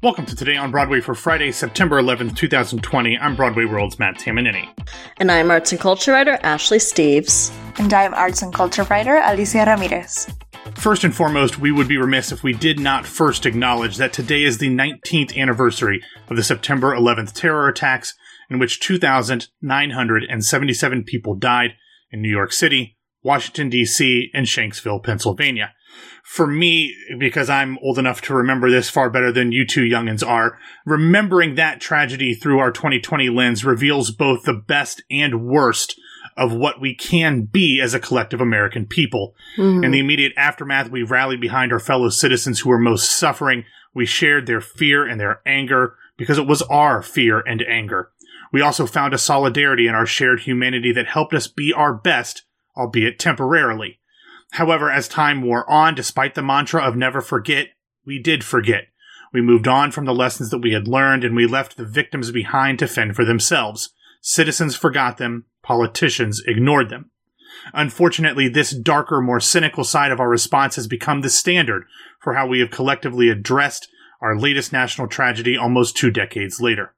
Welcome to Today on Broadway for Friday, September 11th, 2020. I'm Broadway World's Matt Tamanini. And I'm arts and culture writer Ashley Steves. And I'm arts and culture writer Alicia Ramirez. First and foremost, we would be remiss if we did not first acknowledge that today is the 19th anniversary of the September 11th terror attacks, in which 2,977 people died in New York City, Washington, D.C., and Shanksville, Pennsylvania for me, because I'm old enough to remember this far better than you two youngins are, remembering that tragedy through our 2020 lens reveals both the best and worst of what we can be as a collective American people. Mm-hmm. In the immediate aftermath, we rallied behind our fellow citizens who were most suffering. We shared their fear and their anger because it was our fear and anger. We also found a solidarity in our shared humanity that helped us be our best, albeit temporarily. However, as time wore on, despite the mantra of never forget, we did forget. We moved on from the lessons that we had learned and we left the victims behind to fend for themselves. Citizens forgot them, politicians ignored them. Unfortunately, this darker, more cynical side of our response has become the standard for how we have collectively addressed our latest national tragedy almost two decades later.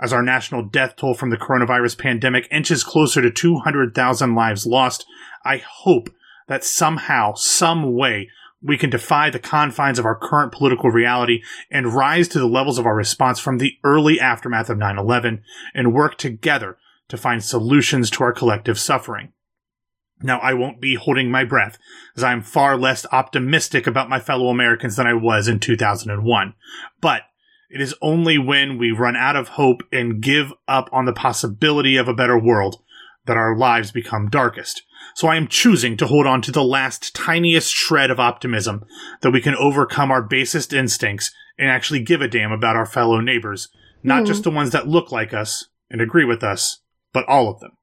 As our national death toll from the coronavirus pandemic inches closer to 200,000 lives lost, I hope that somehow, some way, we can defy the confines of our current political reality and rise to the levels of our response from the early aftermath of 9-11 and work together to find solutions to our collective suffering. Now, I won't be holding my breath, as I am far less optimistic about my fellow Americans than I was in 2001. But it is only when we run out of hope and give up on the possibility of a better world that our lives become darkest. So I am choosing to hold on to the last tiniest shred of optimism that we can overcome our basest instincts and actually give a damn about our fellow neighbors, not mm. just the ones that look like us and agree with us, but all of them.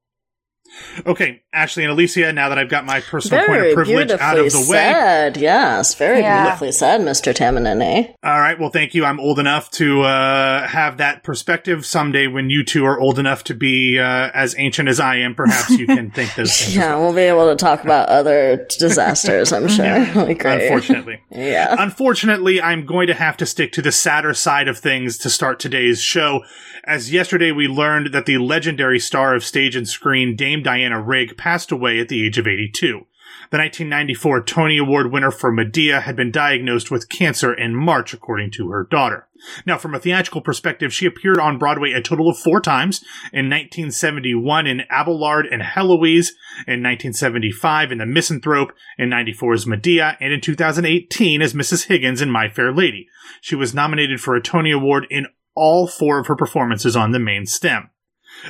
Okay, Ashley and Alicia, now that I've got my personal very point of privilege out of the said. way. Yes, very yeah. beautifully said, Mr. Tamanini. All right, well, thank you. I'm old enough to uh, have that perspective. Someday when you two are old enough to be uh, as ancient as I am, perhaps you can think those things. yeah, we'll be able to talk about other disasters, I'm sure. yeah. Unfortunately. yeah. Unfortunately, I'm going to have to stick to the sadder side of things to start today's show as yesterday we learned that the legendary star of stage and screen, Dame Diana Rigg, passed away at the age of 82. The 1994 Tony Award winner for Medea had been diagnosed with cancer in March, according to her daughter. Now, from a theatrical perspective, she appeared on Broadway a total of four times in 1971 in Abelard and Heloise, in 1975 in The Misanthrope, in 94 as Medea, and in 2018 as Mrs. Higgins in My Fair Lady. She was nominated for a Tony Award in all four of her performances on the main stem.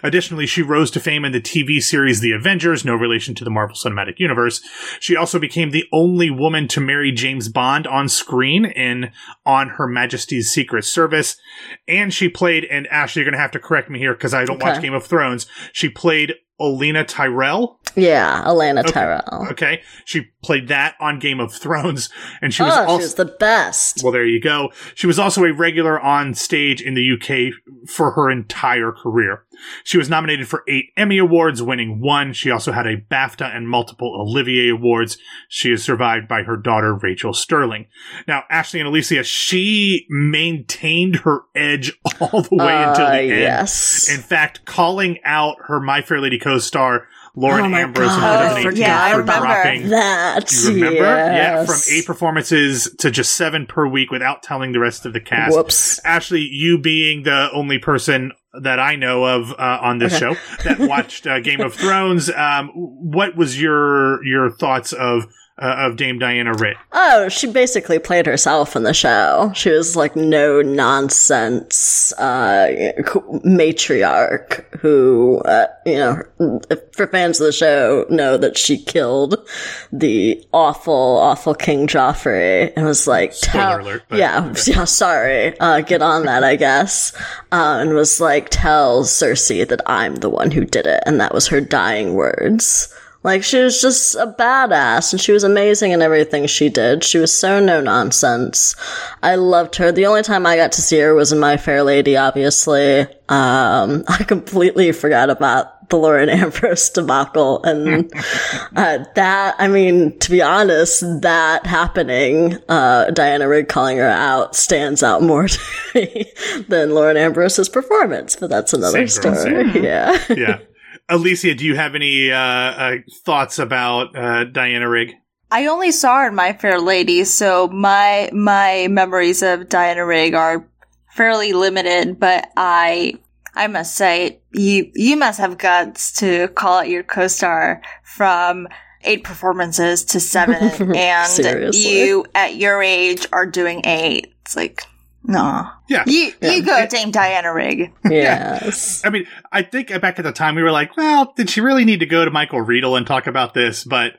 Additionally, she rose to fame in the TV series The Avengers, no relation to the Marvel Cinematic Universe. She also became the only woman to marry James Bond on screen in On Her Majesty's Secret Service. And she played, and Ashley, you're going to have to correct me here because I don't okay. watch Game of Thrones. She played Olenna Tyrell. Yeah, Olenna okay. Tyrell. Okay, she played that on Game of Thrones, and she was oh, also she was the best. Well, there you go. She was also a regular on stage in the UK for her entire career. She was nominated for eight Emmy Awards, winning one. She also had a BAFTA and multiple Olivier Awards. She is survived by her daughter, Rachael Stirling. Now, Ashley and Alicia, she maintained her edge all the way uh, until the end. Yes. In fact, calling out her My Fair Lady co-star, Lauren oh Ambrose in 2018 yeah, for dropping that. You remember? Yes. Yeah, from eight performances to just seven per week without telling the rest of the cast. Whoops. Ashley, you being the only person that I know of uh, on this okay. show that watched uh, Game of Thrones, um, what was your your thoughts of uh, of Dame Diana Rigg. Oh, she basically played herself in the show. She was like no nonsense uh, matriarch who, uh, you know, for fans of the show, know that she killed the awful, awful King Joffrey and was like, Spoiler alert, yeah, okay. yeah, sorry, uh, get on that, I guess, uh, and was like, tell Cersei that I'm the one who did it, and that was her dying words. Like she was just a badass and she was amazing in everything she did. She was so no nonsense. I loved her. The only time I got to see her was in My Fair Lady, obviously. Um, I completely forgot about the Lauren Ambrose debacle. And uh, that, I mean, to be honest, that happening, uh, Diana Rigg calling her out stands out more to me than Lauren Ambrose's performance. But that's another Same story. Yeah. yeah. Alicia, do you have any uh, uh, thoughts about uh, Diana Rigg? I only saw her in My Fair Lady, so my my memories of Diana Rigg are fairly limited. But I I must say, you you must have guts to call out your co-star from eight performances to seven, and Seriously. you at your age are doing eight. It's like, no, Yeah. you you go, Dame Diana Rigg. Yes. I mean, I think back at the time we were like, well, did she really need to go to Michael Riedel and talk about this? But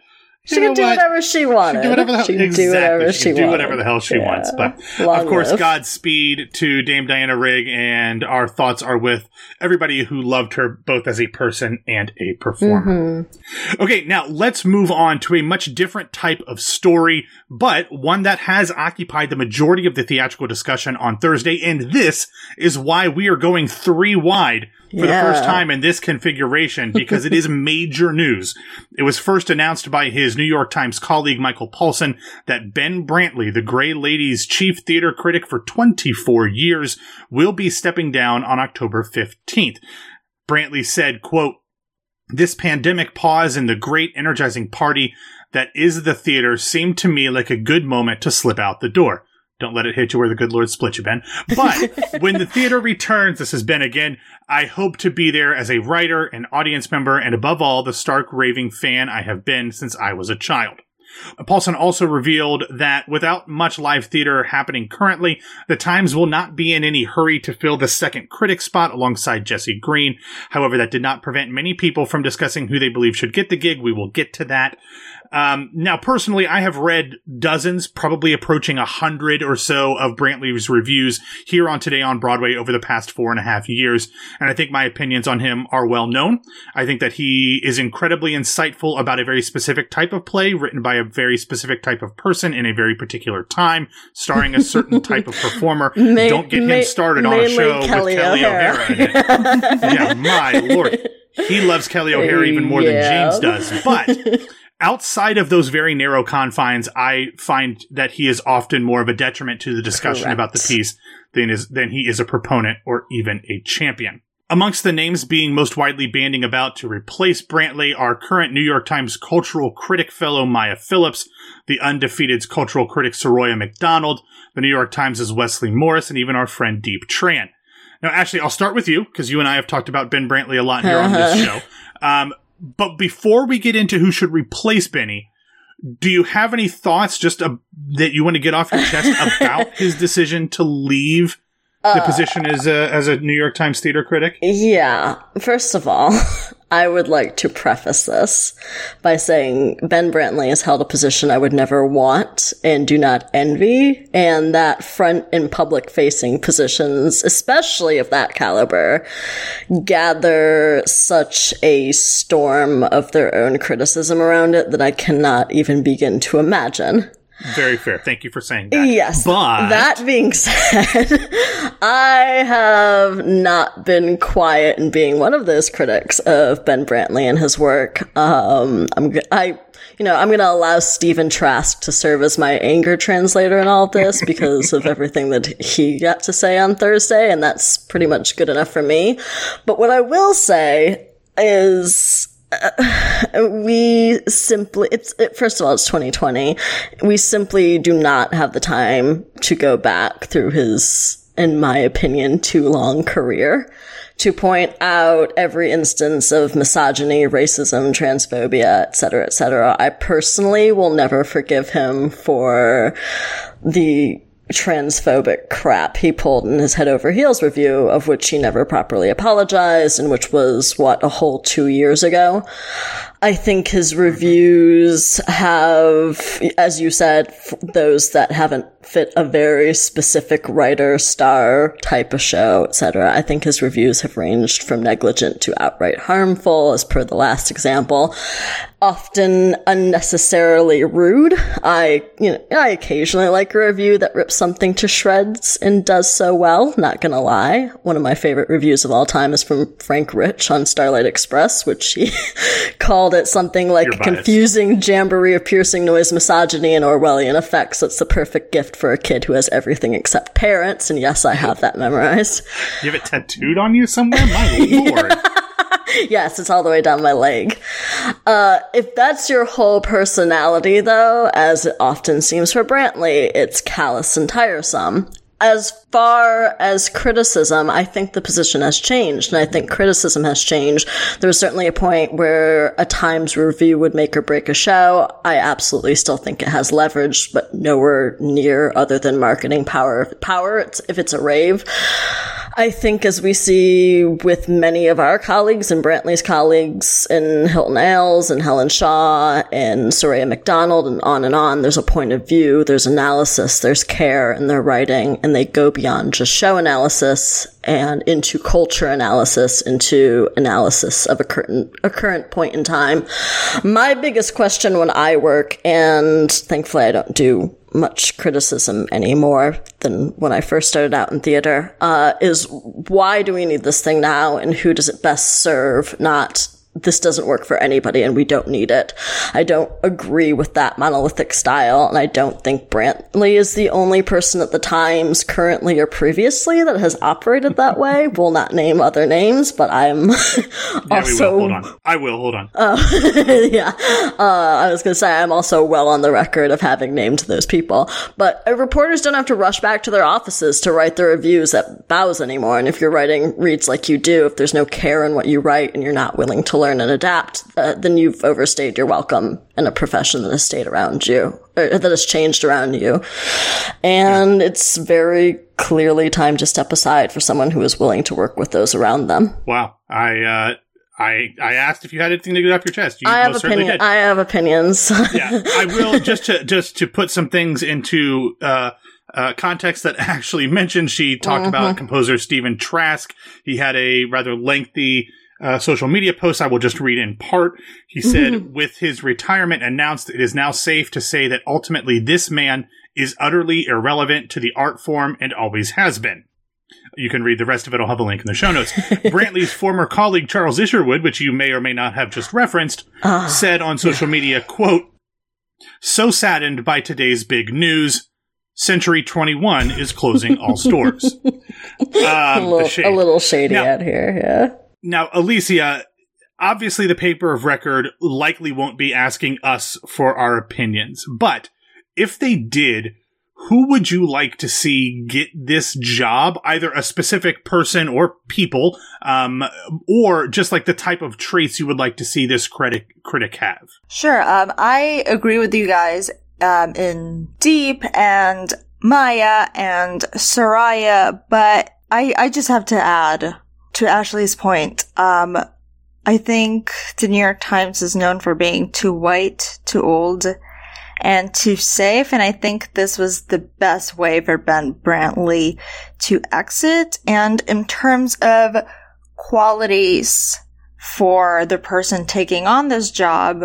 She can do what? whatever she wanted. do whatever the hell, She can exactly. do whatever she she, do wanted. whatever the hell she Yeah. wants. But Long of course, live. Godspeed to Dame Diana Rigg, and our thoughts are with everybody who loved her both as a person and a performer. Mm-hmm. Okay, now let's move on to a much different type of story, but one that has occupied the majority of the theatrical discussion on Thursday, and this is why we are going three wide for the first time in this configuration because it is major news. It was first announced by his New York Times colleague Michael Paulson that Ben Brantley, the Grey Lady's chief theater critic for 24 years, will be stepping down on October 15th. Brantley said, quote, this pandemic pause in the great energizing party that is the theater seemed to me like a good moment to slip out the door. Don't let it hit you where the good Lord split you, Ben. But when the theater returns, this has been again, I hope to be there as a writer, an audience member, and above all, the stark raving fan I have been since I was a child. Paulson also revealed that without much live theater happening currently, the Times will not be in any hurry to fill the second critic spot alongside Jesse Green. However, that did not prevent many people from discussing who they believe should get the gig. We will get to that. Um, now, personally, I have read dozens, probably approaching a hundred or so of Brantley's reviews here on Today on Broadway over the past four and a half years, and I think my opinions on him are well known. I think that he is incredibly insightful about a very specific type of play written by a very specific type of person in a very particular time, starring a certain type of performer. Ma- Don't get him started on a show Kelly with Kelly O'Hara. O'Hara. in it. yeah, my lord. He loves Kelly O'Hara even more Yeah. than James does. But outside of those very narrow confines, I find that he is often more of a detriment to the discussion Correct. about the piece than is than he is a proponent or even a champion. Amongst the names being most widely banding about to replace Brantley are current New York Times cultural critic fellow Maya Phillips, the undefeated cultural critic Soraya McDonald, the New York Times' Wesley Morris, and even our friend Diep Tran. Now, Ashley, I'll start with you because you and I have talked about Ben Brantley a lot here on this show. Um, but before we get into who should replace Benny, do you have any thoughts just uh, that you want to get off your chest about his decision to leave the position as a as a New York Times theater critic? Yeah. First of all, I would like to preface this by saying Ben Brantley has held a position I would never want and do not envy, and that front and public facing positions, especially of that caliber, gather such a storm of their own criticism around it that I cannot even begin to imagine. Very fair. Thank you for saying that. Yes. but that being said, I have not been quiet in being one of those critics of Ben Brantley and his work. Um, I'm, I, you know, I'm going to allow Stephen Trask to serve as my anger translator in all this because of everything that he got to say on Thursday, and that's pretty much good enough for me. But what I will say is we simply it's it, first of all it's 2020 we simply do not have the time to go back through his in my opinion too long career to point out every instance of misogyny racism transphobia etc etc i personally will never forgive him for the transphobic crap he pulled in his head over heels review, of which he never properly apologized, and which was, what, a whole two years ago. I think his reviews have, as you said, f- those that haven't fit a very specific writer, star type of show, etc. I think his reviews have ranged from negligent to outright harmful, as per the last example. Often unnecessarily rude. I, you know, I occasionally like a review that rips something to shreds and does so well. Not gonna lie. One of my favorite reviews of all time is from Frank Rich on Starlight Express, which he called it something like confusing jamboree of piercing noise, misogyny, and Orwellian effects. It's the perfect gift for a kid who has everything except parents. And yes, I have that memorized. You have it tattooed on you somewhere? My lord. Yes, it's all the way down my leg. Uh, if that's your whole personality, though, as it often seems for Brantley, it's callous and tiresome. As far as criticism, I think the position has changed, and I think criticism has changed. There was certainly a point where a Times review would make or break a show. I absolutely still think it has leverage, but nowhere near other than marketing power. Power, it's, if it's a rave. I think as we see with many of our colleagues and Brantley's colleagues in Hilton Als and Helen Shaw and Soraya McDonald and on and on, there's a point of view, there's analysis, there's care in their writing, and they go beyond just show analysis and into culture analysis, into analysis of a current, a current point in time. My biggest question when I work, and thankfully I don't do much criticism anymore than when I first started out in theater, uh, is why do we need this thing now and who does it best serve? Not this doesn't work for anybody and we don't need it. I don't agree with that monolithic style, and I don't think Brantley is the only person at the Times currently or previously that has operated that way. We'll not name other names, but I'm Yeah, we also will. Hold on. I will. Hold on. yeah. Uh, I was going to say, I'm also well on the record of having named those people. But uh, reporters don't have to rush back to their offices to write their reviews at bows anymore. And if you're writing reads like you do, if there's no care in what you write and you're not willing to learn and adapt, uh, then you've overstayed your welcome in a profession that has stayed around you, or that has changed around you. And it's very clearly time to step aside for someone who is willing to work with those around them. Wow. I uh, I I asked if you had anything to get off your chest. You I have did. I have opinions. yeah, I will just to just to put some things into uh, uh, context that actually mentioned. She talked about composer Stephen Trask. He had a rather lengthy. Uh, social media post I will just read in part. He said, with his retirement announced, it is now safe to say that ultimately this man is utterly irrelevant to the art form and always has been. You can read the rest of it. I'll have a link in the show notes. Brantley's former colleague Charles Isherwood, which you may or may not have just referenced, said on social media, quote, so saddened by today's big news, Century 21 is closing all stores. Um, a, little, a little shady Now- out here, yeah. Now, Alicia, obviously the paper of record likely won't be asking us for our opinions, but if they did, who would you like to see get this job? Either a specific person or people, um, or just like the type of traits you would like to see this critic critic have. Sure. Um, I agree with you guys um, in Diep and Maya and Soraya, but I, I just have to add to Ashley's point. Um, I think the New York Times is known for being too white, too old, and too safe. And I think this was the best way for Ben Brantley to exit. And in terms of qualities for the person taking on this job,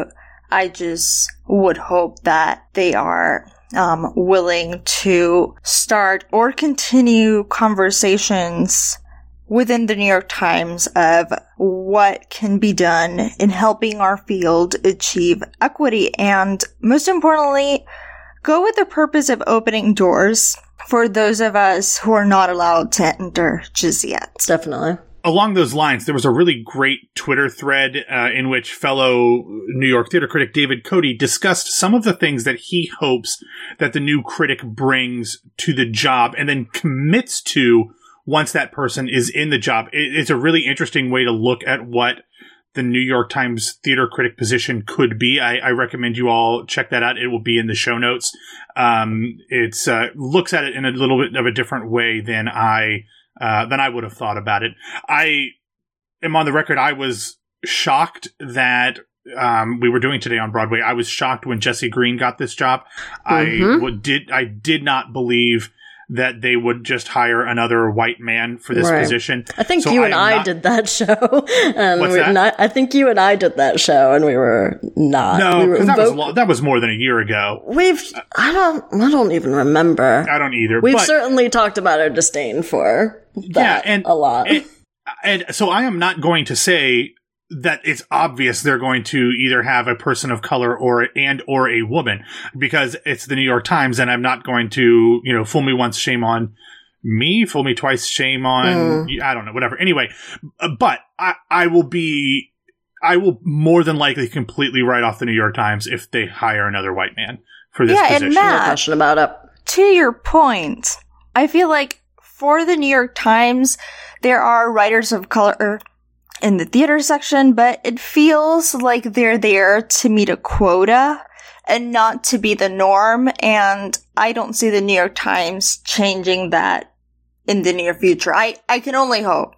I just would hope that they are um, willing to start or continue conversations within the New York Times of what can be done in helping our field achieve equity and most importantly, go with the purpose of opening doors for those of us who are not allowed to enter just yet. Definitely. along those lines, there was a really great Twitter thread uh, in which fellow New York theater critic David Cody discussed some of the things that he hopes that the new critic brings to the job and then commits to once that person is in the job. It- it's a really interesting way to look at what the New York Times theater critic position could be. I, I recommend you all check that out. It will be in the show notes. Um, it's uh, looks at it in a little bit of a different way than I uh, than I would have thought about it. I am on the record. I was shocked that um, we were doing today on Broadway. I was shocked when Jesse Green got this job. I Mhm. w- did I did not believe that they would just hire another white man for this Right. position. I think So you and I not- did that show, and What's we that? Not, I think you and I did that show, and we were not. No, we were that was lo- that was more than a year ago. We've. I don't. I don't even remember. I don't either. We've but, certainly talked about our disdain for that and a lot. And, and so I am not going to say that it's obvious they're going to either have a person of color or and or a woman because it's the New York Times and I'm not going to, you know, fool me once, shame on me, fool me twice, shame on mm. I don't know, whatever. Anyway, but I I will be I will more than likely completely write off the New York Times if they hire another white man for this Yeah, and position. no Matt- question about it. to your point, I feel like for the New York Times, there are writers of color in the theater section, but it feels like they're there to meet a quota and not to be the norm. And I don't see the New York Times changing that in the near future. I, I can only hope.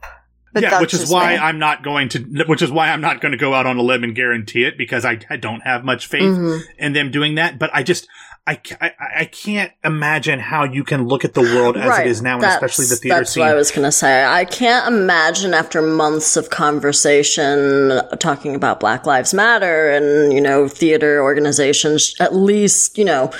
But yeah, which is why me. I'm not going to, which is why I'm not going to go out on a limb and guarantee it because I, I don't have much faith Mhm. in them doing that. But I just, I, I, I can't imagine how you can look at the world as it is now, and That's- especially the theater That's scene. what I was going to say. I can't imagine after months of conversation uh, talking about Black Lives Matter and, you know, theater organizations, at least, you know,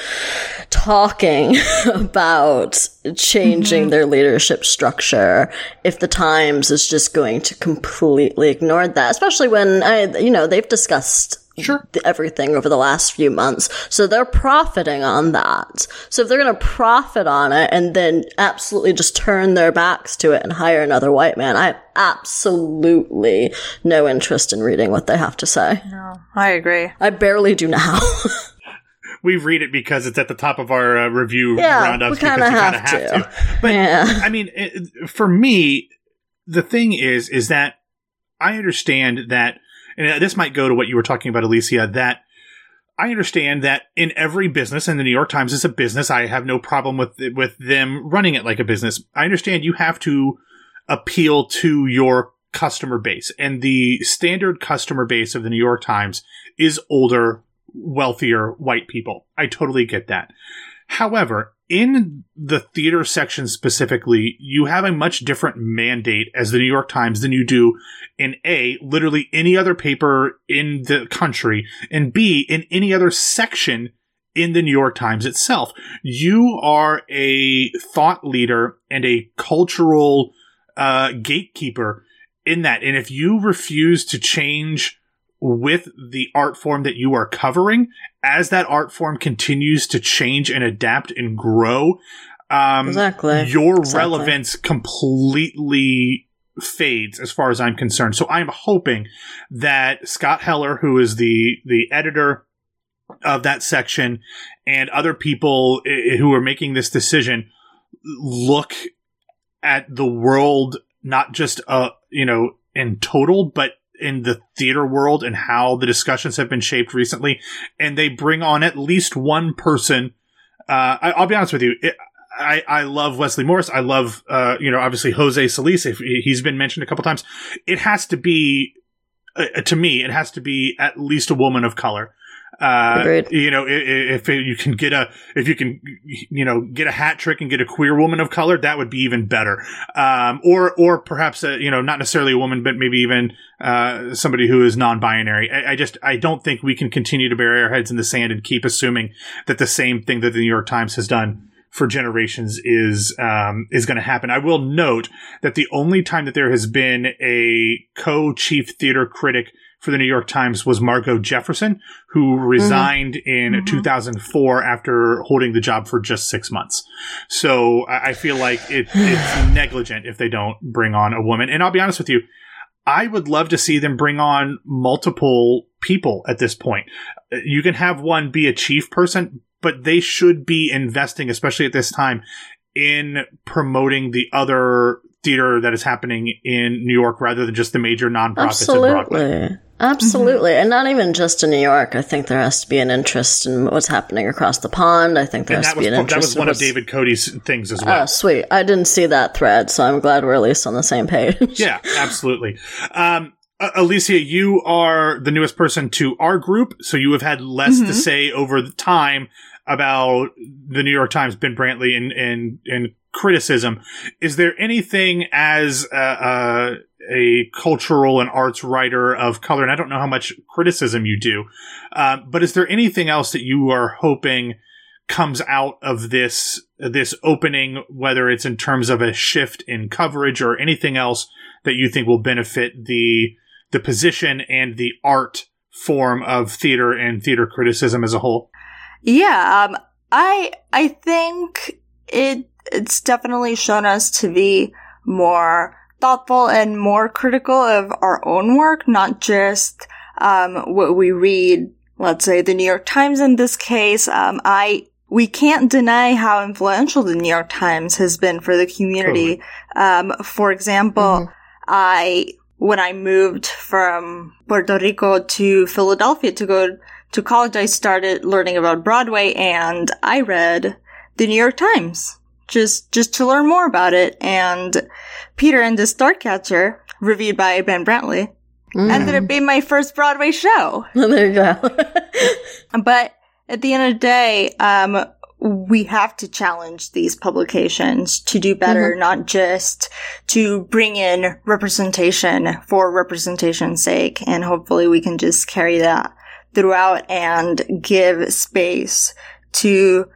talking about changing mm-hmm. their leadership structure if the Times is just going to completely ignore that, especially when, I, you know, they've discussed Sure. th- everything over the last few months. So they're profiting on that. So if they're going to profit on it and then absolutely just turn their backs to it and hire another white man, I have absolutely no interest in reading what they have to say. No, I agree. I barely do now. we read it because it's at the top of our uh, review Yeah, roundups we because kinda you kind have of have to. to. But Yeah. I mean, it, for me, the thing is, is that I understand that, and uh, this might go to what you were talking about, Alicia, that I understand that in every business, and the New York Times is a business, I have no problem with with them running it like a business. I understand you have to appeal to your customer base, and the standard customer base of the New York Times is older, wealthier white people. I totally get that. However, in the theater section specifically, you have a much different mandate as the New York Times than you do in A, literally any other paper in the country, and B, in any other section in the New York Times itself. You are a thought leader and a cultural uh, gatekeeper in that. And if you refuse to change with the art form that you are covering, as that art form continues to change and adapt and grow, um, Exactly. your Exactly. relevance completely fades as far as I'm concerned. So I'm hoping that Scott Heller, who is the the editor of that section, and other people eh, who are making this decision look at the world not just uh you know in total, but in the theater world and how the discussions have been shaped recently, and they bring on at least one person. Uh, I, I'll be honest with you. It, I, I love Wesley Morris. I love, uh, you know, obviously Jose Solis. If he's been mentioned a couple times, it has to be, uh, to me, it has to be at least a woman of color. Uh, you know, i- i- if you can get a, if you can, you know, get a hat trick and get a queer woman of color, that would be even better. Um, or, or perhaps, a, you know, not necessarily a woman, but maybe even, uh, somebody who is non-binary. I, I just, I don't think we can continue to bury our heads in the sand and keep assuming that the same thing that the New York Times has done for generations is um, is going to happen. I will note that the only time that there has been a co-chief theater critic for the New York Times was Margo Jefferson, who resigned in Mhm. 2004 after holding the job for just six months. So I, I feel like it, it's negligent if they don't bring on a woman. And I'll be honest with you, I would love to see them bring on multiple people at this point. You can have one be a chief person, but they should be investing, especially at this time, in promoting the other theater that is happening in New York rather than just the major nonprofits. Absolutely. Absolutely. And not even just in New York. I think there has to be an interest in what's happening across the pond. I think there And has to was be an interest. that was in one of David Cody's things as well. Oh, sweet. I didn't see that thread, so I'm glad we're at least on the same page. yeah, absolutely. Um, Alicia, you are the newest person to our group, so you have had less to Mhm. say over the time about the New York Times, Ben Brantley, and and and criticism. Is there anything as a, a, a cultural and arts writer of color, and I don't know how much criticism you do, uh, but is there anything else that you are hoping comes out of this this opening, whether it's in terms of a shift in coverage or anything else that you think will benefit the the position and the art form of theater and theater criticism as a whole? Yeah, um, I I think it it's definitely shown us to be more thoughtful and more critical of our own work, not just um, what we read. Let's say the New York Times in this case. Um, I we can't deny how influential the New York Times has been for the community. Um, for example, I when I moved from Puerto Rico to Philadelphia to go to college, I started learning about Broadway and I read the New York Times just, just to learn more about it. And Peter and the Starcatcher, reviewed by Ben Brantley, ended up being my first Broadway show. there you go. But at the end of the day, um, we have to challenge these publications to do better, not just to bring in representation for representation's sake. And hopefully we can just carry that throughout and give space to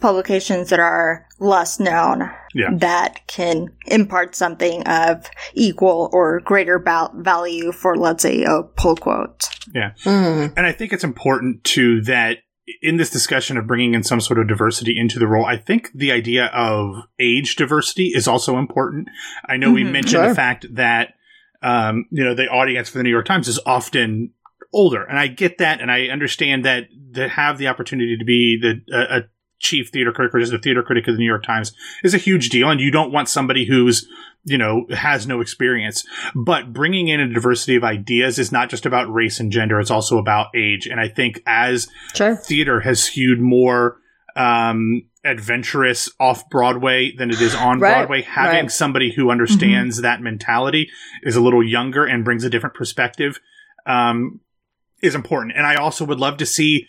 publications that are less known Yeah. that can impart something of equal or greater val- value for, let's say, a pull quote. Yeah. Mm. And I think it's important too that in this discussion of bringing in some sort of diversity into the role, I think the idea of age diversity is also important. I know we Mhm. mentioned Sure. the fact that, um, you know, the audience for the New York Times is often older. And I get that. And I understand that to have the opportunity to be the, a, a chief theater critic or just a theater critic of the New York Times is a huge deal. And you don't want somebody who's, you know, has no experience. But bringing in a diversity of ideas is not just about race and gender, it's also about age. And I think as Sure. theater has skewed more um, adventurous off Broadway than it is on Right, Broadway, having right. Mm-hmm. somebody who understands that mentality is a little younger and brings a different perspective um, is important. And I also would love to see.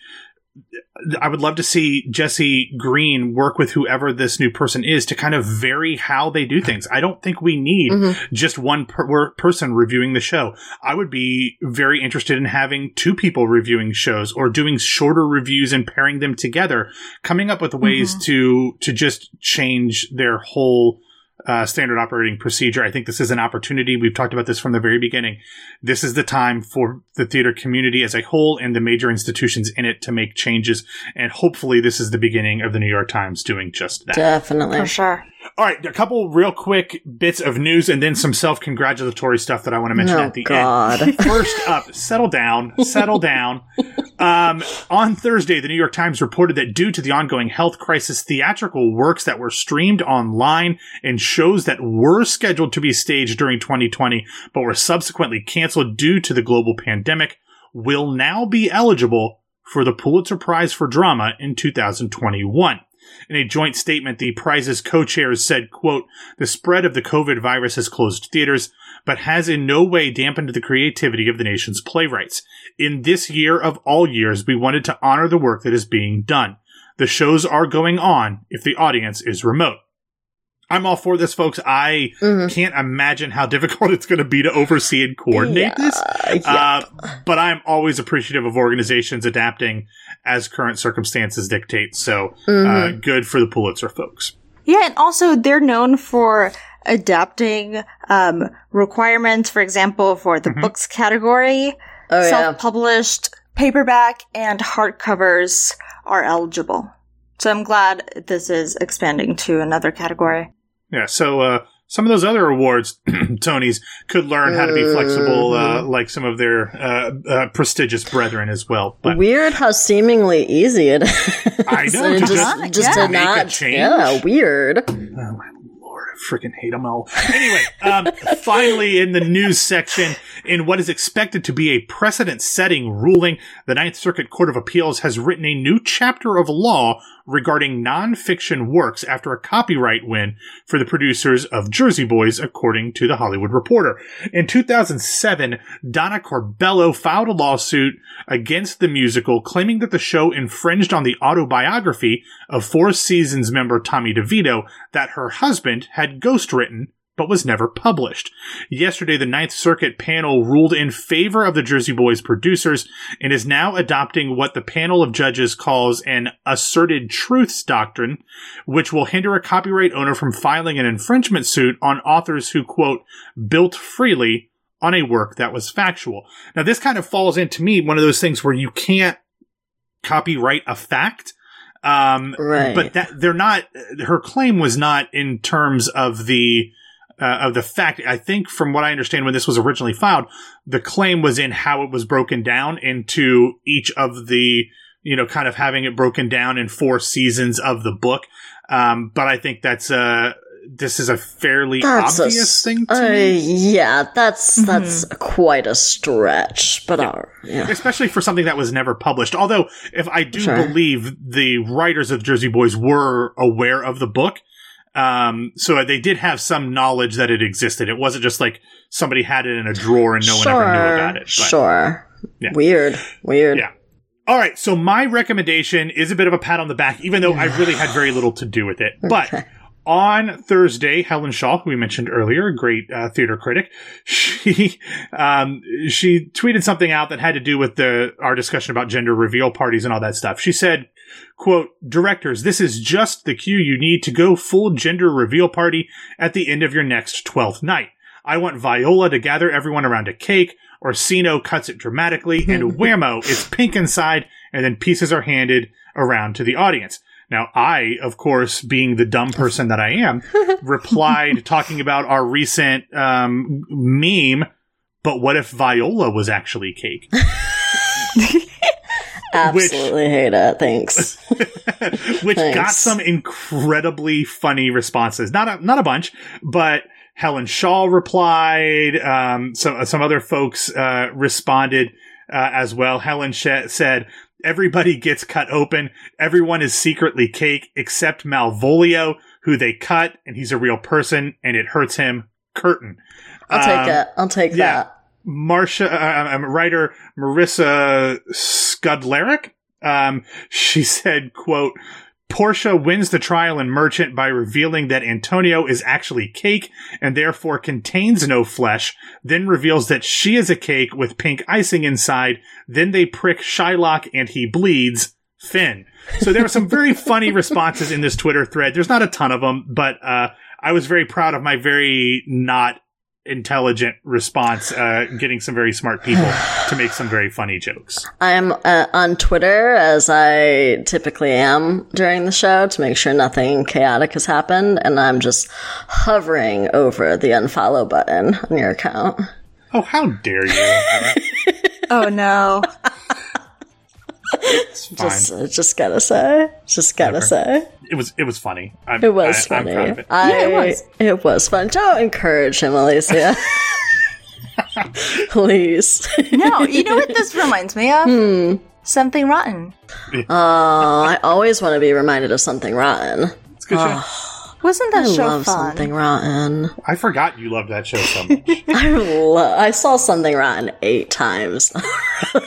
I would love to see Jesse Green work with whoever this new person is to kind of vary how they do things. I don't think we need Mhm. just one per- person reviewing the show. I would be very interested in having two people reviewing shows or doing shorter reviews and pairing them together, coming up with ways to to just change their whole uh, standard operating procedure. I think this is an opportunity. We've talked about this from the very beginning. This is the time for the theater community as a whole and the major institutions in it to make changes. And hopefully, this is the beginning of the New York Times doing just that. Definitely. For sure. All right, a couple real quick bits of news and then some self congratulatory stuff that I want to mention Oh, at the God. end. First up, settle down, settle down. Um, on Thursday, the New York Times reported that due to the ongoing health crisis, theatrical works that were streamed online and shows that were scheduled to be staged during 2020 but were subsequently canceled due to the global pandemic will now be eligible for the Pulitzer Prize for Drama in 2021. In a joint statement, the prize's co-chairs said, quote, the spread of the COVID virus has closed theaters, but has in no way dampened the creativity of the nation's playwrights. In this year of all years, we wanted to honor the work that is being done. The shows are going on if the audience is remote. I'm all for this, folks. I Mhm. can't imagine how difficult it's going to be to oversee and coordinate this. Yeah, yeah. Uh, but I'm always appreciative of organizations adapting as current circumstances dictate. So uh, Mhm. good for the Pulitzer folks. Yeah, and also they're known for adapting um, requirements, for example, for the Mhm. books category. oh. Self-published paperback and hardcovers are eligible. So I'm glad this is expanding to another category. Yeah. So uh, some of those other awards, Tonys, could learn how to be flexible, uh, like some of their uh, uh, prestigious brethren as well. But weird how seemingly easy it is. I know, And to just, just- just yeah. to make a not. change. Yeah, weird. Oh my lord, I freaking hate them all. Anyway, um, finally in the news section, in what is expected to be a precedent-setting ruling, the Ninth Circuit Court of Appeals has written a new chapter of law regarding nonfiction works after a copyright win for the producers of Jersey Boys, according to the Hollywood Reporter. In 2007, Donna Corbello filed a lawsuit against the musical, claiming that the show infringed on the autobiography of Four Seasons member Tommy DeVito that her husband had ghostwritten but was never published. Yesterday, the Ninth Circuit panel ruled in favor of the Jersey Boys producers and is now adopting what the panel of judges calls an asserted truths doctrine, which will hinder a copyright owner from filing an infringement suit on authors who, quote, built freely on a work that was factual. Now, this kind of falls into me one of those things where you can't copyright a fact. Um, Right. but that they're not, her claim was not in terms of the, uh, of the fact. I think from what I understand when this was originally filed, the claim was in how it was broken down into each of the, you know, kind of having it broken down in four seasons of the book. Um, but I think that's, uh, this is a fairly That's obvious s- thing to Uh, me. yeah, that's that's quite a stretch, but uh, yeah. especially for something that was never published. Although, if I do Sure. believe the writers of Jersey Boys were aware of the book, um, so they did have some knowledge that it existed. It wasn't just like somebody had it in a drawer and no one ever knew about it. But- Sure. Yeah. Weird. Weird. Yeah. All right, so my recommendation is a bit of a pat on the back, even though I really had very little to do with it. But on Thursday, Helen Shaw, who we mentioned earlier, a great uh, theater critic, she um, she tweeted something out that had to do with the our discussion about gender reveal parties and all that stuff. She said, "quote Directors, this is just the cue you need to go full gender reveal party at the end of your next twelfth night. I want Viola to gather everyone around a cake." Orsino cuts it dramatically, and whammo, it's pink inside, and then pieces are handed around to the audience. Now, I, of course, being the dumb person that I am, replied talking about our recent um, meme. But what if Viola was actually cake? Absolutely hate it. Thanks. which got some incredibly funny responses. Not a not a bunch, but Helen Shaw replied. Um, some some other folks uh, responded uh, as well. Helen Sh- said. Everybody gets cut open. Everyone is secretly cake except Malvolio, who they cut, and he's a real person, and it hurts him. Curtain. I'll take Um, it. I'll take yeah. that. Marsha, uh, um, writer Marissa Scudleric, um, she said, quote, Portia wins the trial in Merchant by revealing that Antonio is actually cake and therefore contains no flesh, then reveals that she is a cake with pink icing inside. Then they prick Shylock and he bleeds. Finn. So there were some very funny responses in this Twitter thread. There's not a ton of them, but uh, I was very proud of my very not intelligent response, uh, getting some very smart people to make some very funny jokes. I'm uh, on Twitter as I typically am during the show to make sure nothing chaotic has happened, and I'm just hovering over the unfollow button on your account. Oh, how dare you! Oh no. It's fine. Just, just gotta say, just gotta Whatever. say, it was it was funny. I'm, it was I, I'm funny. proud of it. I, Yeah, it was. It was fun. Don't encourage him, Alicia. Please. No, you know what this reminds me of? Hmm. Something rotten. Oh, I always want to be reminded of something rotten. It's good show. Wasn't that I show love fun? something rotten. I forgot you loved that show so much. I lo- I saw something rotten eight times.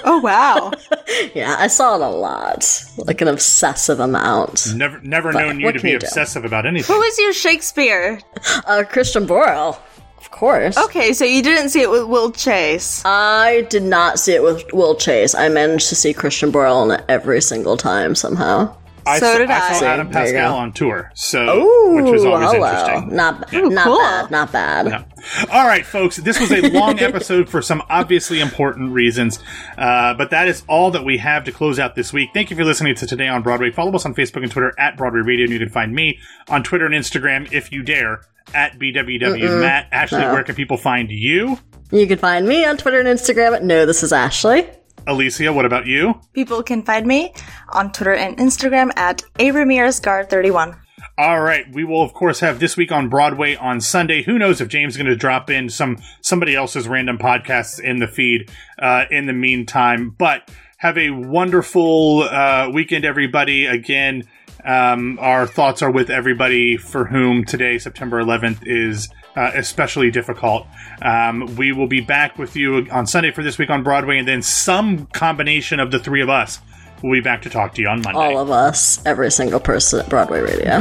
Oh wow. yeah, I saw it a lot, like an obsessive amount. never never known you to be you do? obsessive about anything. Who was your Shakespeare? Uh, Christian Borle, of course. Okay, so you didn't see it with Will Chase. I did not see it with Will Chase. I managed to see Christian Borle in it every single time somehow. I So saw, did I I. saw See, Adam Pascal on tour, so Ooh, which was always hello. interesting. Not not cool. bad. Not bad. No. All right, folks. This was a long episode for some obviously important reasons, uh, but that is all that we have to close out this week. Thank you for listening to Today on Broadway. Follow us on Facebook and Twitter at Broadway Radio, and you can find me on Twitter and Instagram if you dare at BWW Matt. Ashley, No. where can people find you? You can find me on Twitter and Instagram at No This Is Ashley. Alicia, what about you? People can find me on Twitter and Instagram at A Ramirezguard31. All right, we will of course have this week on Broadway on Sunday. Who knows if James is going to drop in some somebody else's random podcasts in the feed uh, in the meantime. But have a wonderful uh, weekend, everybody. Again, Um, our thoughts are with everybody for whom today, September 11th, is uh, especially difficult. Um, we will be back with you on Sunday for this week on Broadway, and then some combination of the three of us will be back to talk to you on Monday. All of us, every single person at Broadway Radio.